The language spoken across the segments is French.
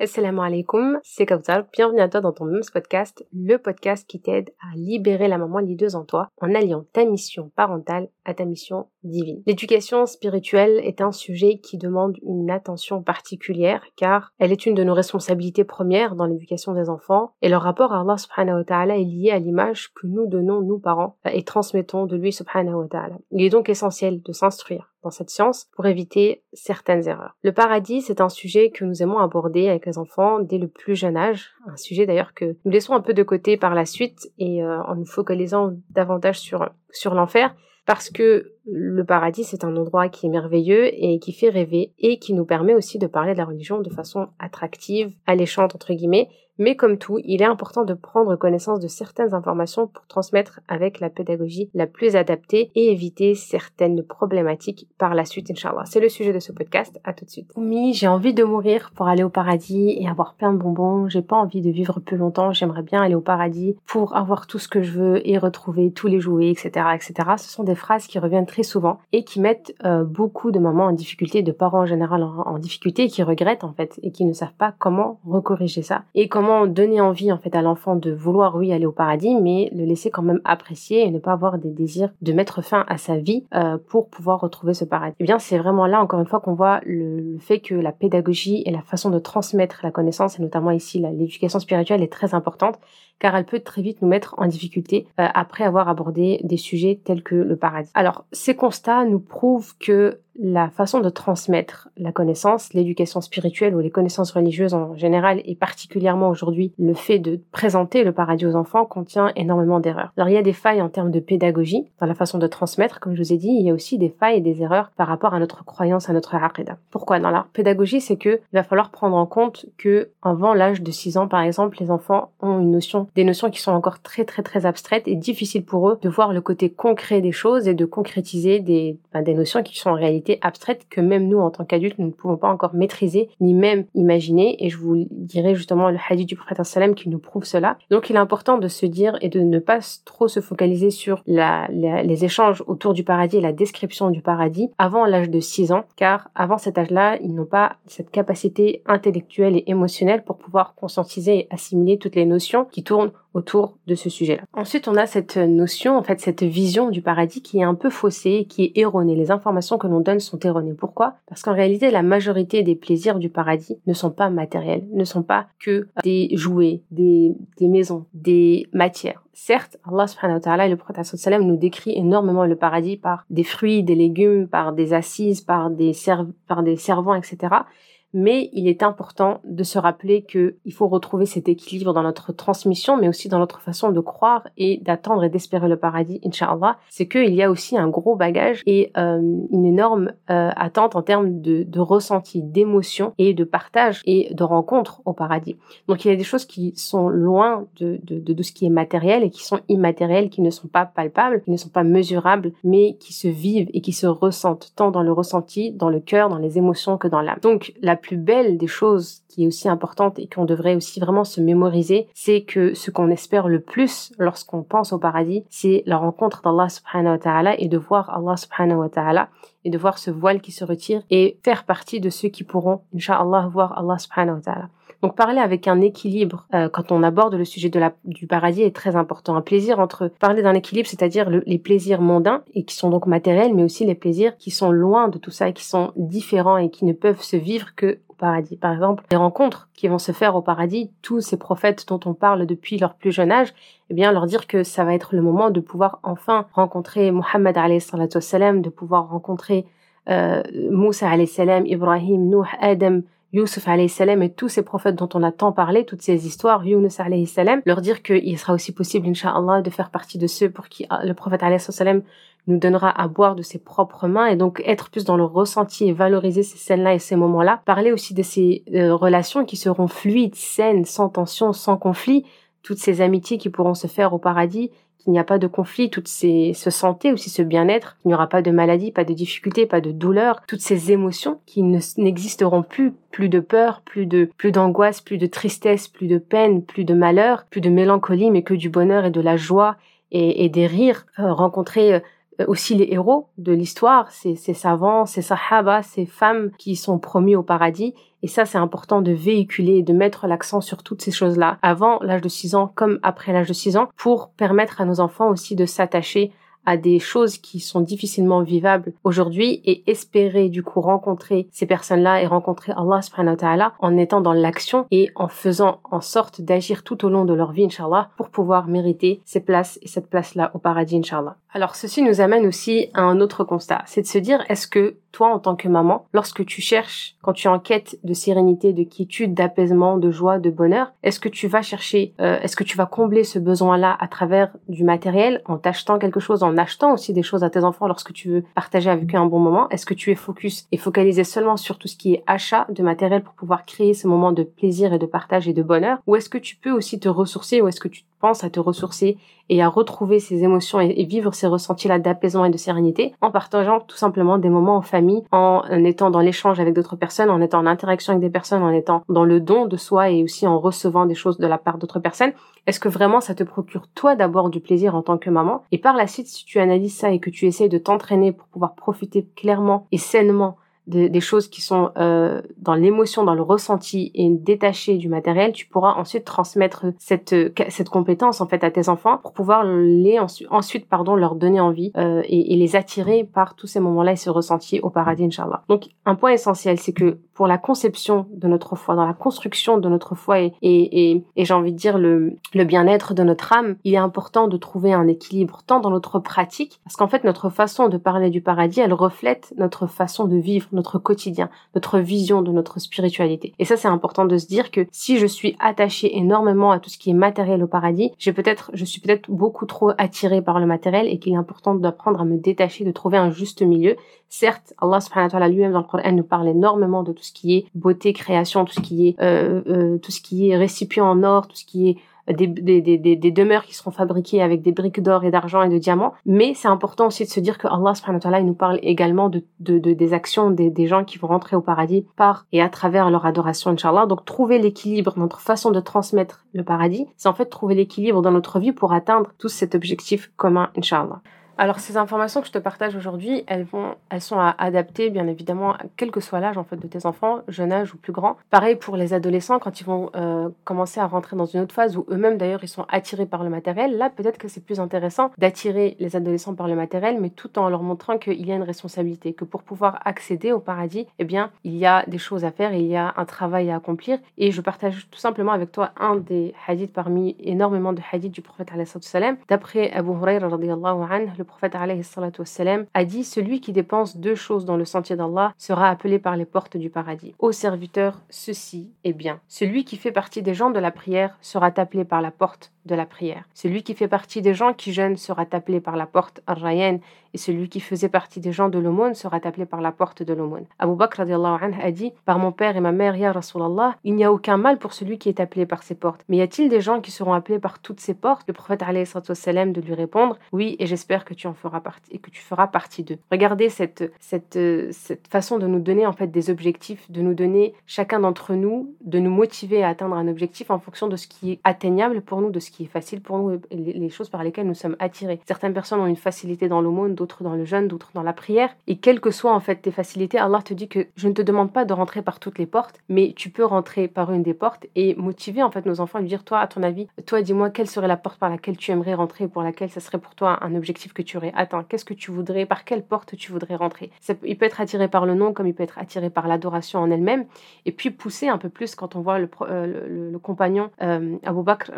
Assalamu alaikum, c'est Kautar. Bienvenue à toi dans ton même podcast, le podcast qui t'aide à libérer la maman lideuse en toi en alliant ta mission parentale à ta mission divine. L'éducation spirituelle est un sujet qui demande une attention particulière car elle est une de nos responsabilités premières dans l'éducation des enfants et le rapport à Allah subhanahu wa ta'ala est lié à l'image que nous donnons, nous parents, et transmettons de lui subhanahu wa ta'ala. Il est donc essentiel de s'instruire dans cette science pour éviter certaines erreurs. Le paradis, c'est un sujet que nous aimons aborder avec les enfants dès le plus jeune âge, un sujet d'ailleurs que nous laissons un peu de côté par la suite et euh, en nous focalisant davantage sur, sur l'enfer parce que le paradis, c'est un endroit qui est merveilleux et qui fait rêver et qui nous permet aussi de parler de la religion de façon attractive, alléchante entre guillemets, mais comme tout, il est important de prendre connaissance de certaines informations pour transmettre avec la pédagogie la plus adaptée et éviter certaines problématiques par la suite, Inch'Allah. C'est le sujet de ce podcast. À tout de suite. Oui, j'ai envie de mourir pour aller au paradis et avoir plein de bonbons. J'ai pas envie de vivre plus longtemps. J'aimerais bien aller au paradis pour avoir tout ce que je veux et retrouver tous les jouets, etc., etc. Ce sont des phrases qui reviennent très souvent et qui mettent euh, beaucoup de mamans en difficulté, de parents en général en, en difficulté et qui regrettent en fait et qui ne savent pas comment recorriger ça et comment donner envie en fait à l'enfant de vouloir oui aller au paradis, mais le laisser quand même apprécier et ne pas avoir des désirs de mettre fin à sa vie euh, pour pouvoir retrouver ce paradis. Eh bien, c'est vraiment là encore une fois qu'on voit le, fait que la pédagogie et la façon de transmettre la connaissance et notamment ici l'éducation spirituelle est très importante car elle peut très vite nous mettre en difficulté euh, après avoir abordé des sujets tels que le paradis. Alors, ces constats nous prouvent que la façon de transmettre la connaissance, l'éducation spirituelle ou les connaissances religieuses en général et particulièrement aujourd'hui le fait de présenter le paradis aux enfants contient énormément d'erreurs. Alors il y a des failles en termes de pédagogie dans la façon de transmettre, comme je vous ai dit, il y a aussi des failles et des erreurs par rapport à notre croyance, à notre aqidah. Pourquoi? Dans la pédagogie, c'est que il va falloir prendre en compte que avant l'âge de 6 ans par exemple, les enfants ont une notion, des notions qui sont encore très très très abstraites et difficiles pour eux de voir le côté concret des choses et de concrétiser des, ben, des notions qui sont en réalité abstraite que même nous, en tant qu'adultes, nous ne pouvons pas encore maîtriser, ni même imaginer. Et je vous dirai justement le hadith du prophète sallam qui nous prouve cela. Donc il est important de se dire et de ne pas trop se focaliser sur la, les échanges autour du paradis et la description du paradis avant l'âge de 6 ans, car avant cet âge-là, ils n'ont pas cette capacité intellectuelle et émotionnelle pour pouvoir conscientiser et assimiler toutes les notions qui tournent autour de ce sujet-là. Ensuite, on a cette notion, en fait, cette vision du paradis qui est un peu faussée, qui est erronée. Les informations que l'on donne sont erronées. Pourquoi? Parce qu'en réalité, la majorité des plaisirs du paradis ne sont pas matériels, ne sont pas que des jouets, des, maisons, des matières. Certes, Allah subhanahu wa ta'ala et le prophète sallam nous décrit énormément le paradis par des fruits, des légumes, par des assises, par des, par des servants, etc mais il est important de se rappeler que il faut retrouver cet équilibre dans notre transmission, mais aussi dans notre façon de croire et d'attendre et d'espérer le paradis, inshallah. C'est qu'il y a aussi un gros bagage et euh, une énorme euh, attente en termes de, de ressenti, d'émotion et de partage et de rencontre au paradis. Donc il y a des choses qui sont loin de, de, de, de ce qui est matériel et qui sont immatérielles, qui ne sont pas palpables, qui ne sont pas mesurables, mais qui se vivent et qui se ressentent tant dans le ressenti, dans le cœur, dans les émotions que dans l'âme. Donc la plus belle des choses qui est aussi importante et qu'on devrait aussi vraiment se mémoriser, c'est que ce qu'on espère le plus lorsqu'on pense au paradis, c'est la rencontre d'Allah subhanahu wa ta'ala et de voir Allah subhanahu wa ta'ala et de voir ce voile qui se retire et faire partie de ceux qui pourront, inshallah, voir Allah subhanahu wa ta'ala. Donc parler avec un équilibre euh, quand on aborde le sujet de la, du paradis est très important. Un plaisir entre parler d'un équilibre, c'est-à-dire les plaisirs mondains et qui sont donc matériels, mais aussi les plaisirs qui sont loin de tout ça et qui sont différents et qui ne peuvent se vivre que au paradis. Par exemple, les rencontres qui vont se faire au paradis, tous ces prophètes dont on parle depuis leur plus jeune âge, eh bien leur dire que ça va être le moment de pouvoir enfin rencontrer alayhi de pouvoir rencontrer euh, Moussa salam, Ibrahim, Nuh, Adam, Youssef alayhi salam et tous ces prophètes dont on a tant parlé, toutes ces histoires, Yunus alayhi salam, leur dire qu'il sera aussi possible, inshallah, de faire partie de ceux pour qui ah, le prophète alayhi salam nous donnera à boire de ses propres mains et donc être plus dans le ressenti et valoriser ces scènes-là et ces moments-là. Parler aussi de ces euh, relations qui seront fluides, saines, sans tension, sans conflit, toutes ces amitiés qui pourront se faire au paradis qu'il n'y a pas de conflit, toutes ces ce santé aussi ce bien-être, qu'il n'y aura pas de maladie, pas de difficulté, pas de douleur, toutes ces émotions qui n'existeront plus, plus de peur, plus de plus d'angoisse, plus de tristesse, plus de peine, plus de malheur, plus de mélancolie, mais que du bonheur et de la joie et, des rires, euh, rencontrer euh, aussi les héros de l'histoire, ces, ces savants, ces sahaba, ces femmes qui sont promis au paradis. Et ça, c'est important de véhiculer, de mettre l'accent sur toutes ces choses-là avant l'âge de 6 ans comme après l'âge de 6 ans pour permettre à nos enfants aussi de s'attacher à des choses qui sont difficilement vivables aujourd'hui et espérer du coup rencontrer ces personnes-là et rencontrer Allah subhanahu wa ta'ala en étant dans l'action et en faisant en sorte d'agir tout au long de leur vie, inshallah, pour pouvoir mériter ces places et cette place-là au paradis, inshallah. Alors ceci nous amène aussi à un autre constat, c'est de se dire est-ce que toi en tant que maman, lorsque tu cherches, quand tu enquêtes de sérénité, de quiétude, d'apaisement, de joie, de bonheur, est-ce que tu vas chercher, euh, est-ce que tu vas combler ce besoin-là à travers du matériel, en t'achetant quelque chose, en achetant aussi des choses à tes enfants lorsque tu veux partager avec eux un bon moment? Est-ce que tu es focus et focalisé seulement sur tout ce qui est achat de matériel pour pouvoir créer ce moment de plaisir et de partage et de bonheur? Ou est-ce que tu peux aussi te ressourcer ou est-ce que tu penses à te ressourcer et à retrouver ces émotions et, vivre ces ressentis-là d'apaisement et de sérénité en partageant tout simplement des moments en famille, en étant dans l'échange avec d'autres personnes, en étant en interaction avec des personnes, en étant dans le don de soi et aussi en recevant des choses de la part d'autres personnes. Est-ce que vraiment ça te procure toi d'abord du plaisir en tant que maman? Et par la suite, si tu analyses ça et que tu essayes de t'entraîner pour pouvoir profiter clairement et sainement des choses qui sont euh, dans l'émotion, dans le ressenti et détaché du matériel, tu pourras ensuite transmettre cette cette compétence en fait à tes enfants pour pouvoir les ensuite pardon leur donner envie euh, et, et, les attirer par tous ces moments-là et ce ressenti au paradis inchallah. Donc un point essentiel c'est que pour la conception de notre foi, dans la construction de notre foi et, j'ai envie de dire le, bien-être de notre âme, il est important de trouver un équilibre tant dans notre pratique, parce qu'en fait notre façon de parler du paradis, elle reflète notre façon de vivre, notre quotidien, notre vision de notre spiritualité. Et ça c'est important de se dire que si je suis attachée énormément à tout ce qui est matériel au paradis, j'ai peut-être, je suis peut-être beaucoup trop attirée par le matériel et qu'il est important d'apprendre à me détacher, de trouver un juste milieu. Certes, Allah subhanahu wa ta'ala lui-même dans le Coran nous parle énormément de tout qui est beauté, création, tout ce qui est euh, euh, tout ce qui est récipient en or, tout ce qui est des, demeures qui seront fabriquées avec des briques d'or et d'argent et de diamants. Mais c'est important aussi de se dire que Allah il nous parle également de, de, de des actions des, des, gens qui vont rentrer au paradis par et à travers leur adoration, inshallah. Donc trouver l'équilibre, notre façon de transmettre le paradis, c'est en fait trouver l'équilibre dans notre vie pour atteindre tout cet objectif commun, inshallah. Alors ces informations que je te partage aujourd'hui, elles vont, elles sont à adapter bien évidemment, quel que soit l'âge en fait de tes enfants, jeune âge ou plus grand. Pareil pour les adolescents quand ils vont euh, commencer à rentrer dans une autre phase où eux-mêmes d'ailleurs ils sont attirés par le matériel. Là peut-être que c'est plus intéressant d'attirer les adolescents par le matériel, mais tout en leur montrant qu'il y a une responsabilité, que pour pouvoir accéder au paradis, eh bien il y a des choses à faire, il y a un travail à accomplir. Et je partage tout simplement avec toi un des hadiths parmi énormément de hadiths du prophète d'après Abu Hurairah le prophète a dit Celui qui dépense deux choses dans le sentier d'Allah sera appelé par les portes du paradis. Ô serviteur, ceci est bien. Celui qui fait partie des gens de la prière sera appelé par la porte de la prière. Celui qui fait partie des gens qui jeûnent sera appelé par la porte Ar-Rayyan et celui qui faisait partie des gens de l'aumône sera appelé par la porte de l'aumône. Abu Bakr a dit Par mon père et ma mère, Ya Rasulallah, il n'y a aucun mal pour celui qui est appelé par ces portes. Mais y a-t-il des gens qui seront appelés par toutes ces portes? Le prophète sallam de lui répondre Oui, et j'espère que tu en feras partie et que tu feras partie d'eux. Regardez cette, cette, cette façon de nous donner en fait des objectifs, de nous donner chacun d'entre nous, de nous motiver à atteindre un objectif en fonction de ce qui est atteignable pour nous, de ce qui est facile pour nous, les, choses par lesquelles nous sommes attirés. Certaines personnes ont une facilité dans l'aumône, d'autres dans le jeûne, d'autres dans la prière. Et quelles que soient en fait tes facilités, Allah te dit que je ne te demande pas de rentrer par toutes les portes, mais tu peux rentrer par une des portes et motiver en fait nos enfants à lui dire toi, à ton avis, toi dis-moi quelle serait la porte par laquelle tu aimerais rentrer, pour laquelle ça serait pour toi un objectif que tu aurais atteint. Qu'est-ce que tu voudrais, par quelle porte tu voudrais rentrer Il peut être attiré par le nom comme il peut être attiré par l'adoration en elle-même. Et puis pousser un peu plus quand on voit le, euh, le, compagnon euh, Abu Bakr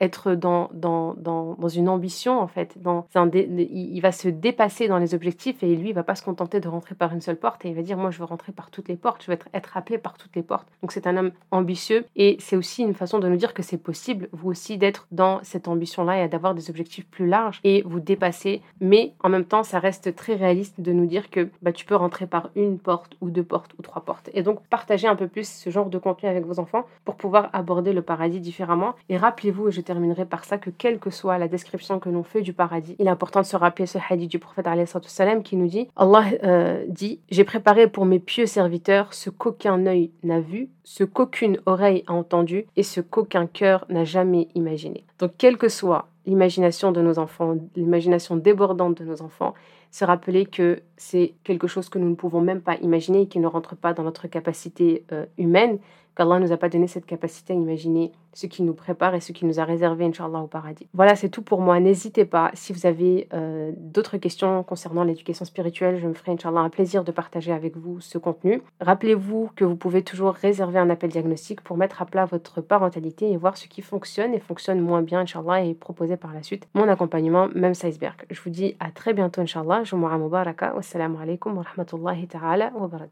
être dans, dans, dans, dans, une ambition, en fait. Dans un il, va se dépasser dans les objectifs et lui, il va pas se contenter de rentrer par une seule porte et il va dire, moi, je veux rentrer par toutes les portes, je veux être, être appelé par toutes les portes. Donc, c'est un homme ambitieux et c'est aussi une façon de nous dire que c'est possible, vous aussi, d'être dans cette ambition-là et d'avoir des objectifs plus larges et vous dépasser. Mais en même temps, ça reste très réaliste de nous dire que bah, tu peux rentrer par une porte ou deux portes ou trois portes. Et donc, partagez un peu plus ce genre de contenu avec vos enfants pour pouvoir aborder le paradis différemment. Et rappelez-vous, et je terminerai par ça, que quelle que soit la description que l'on fait du paradis, il est important de se rappeler ce hadith du prophète salam qui nous dit Allah euh, dit J'ai préparé pour mes pieux serviteurs ce qu'aucun œil n'a vu, ce qu'aucune oreille a entendu et ce qu'aucun cœur n'a jamais imaginé. Donc quelle que soit l'imagination de nos enfants, l'imagination débordante de nos enfants, se rappeler que c'est quelque chose que nous ne pouvons même pas imaginer et qui ne rentre pas dans notre capacité euh, humaine, qu'Allah ne nous a pas donné cette capacité à imaginer ce qui nous prépare et ce qui nous a réservé, Inch'Allah, au paradis. Voilà, c'est tout pour moi. N'hésitez pas, si vous avez euh, d'autres questions concernant l'éducation spirituelle, je me ferai, Inch'Allah, un plaisir de partager avec vous ce contenu. Rappelez-vous que vous pouvez toujours réserver un appel diagnostic pour mettre à plat votre parentalité et voir ce qui fonctionne et fonctionne moins bien, Inch'Allah, et proposer par la suite mon accompagnement, même Sizeberg. Je vous dis à très bientôt, Inch'Allah. Vous Mubaraka. Wassalamu alaikum wa rahmatullahi ta'ala wa.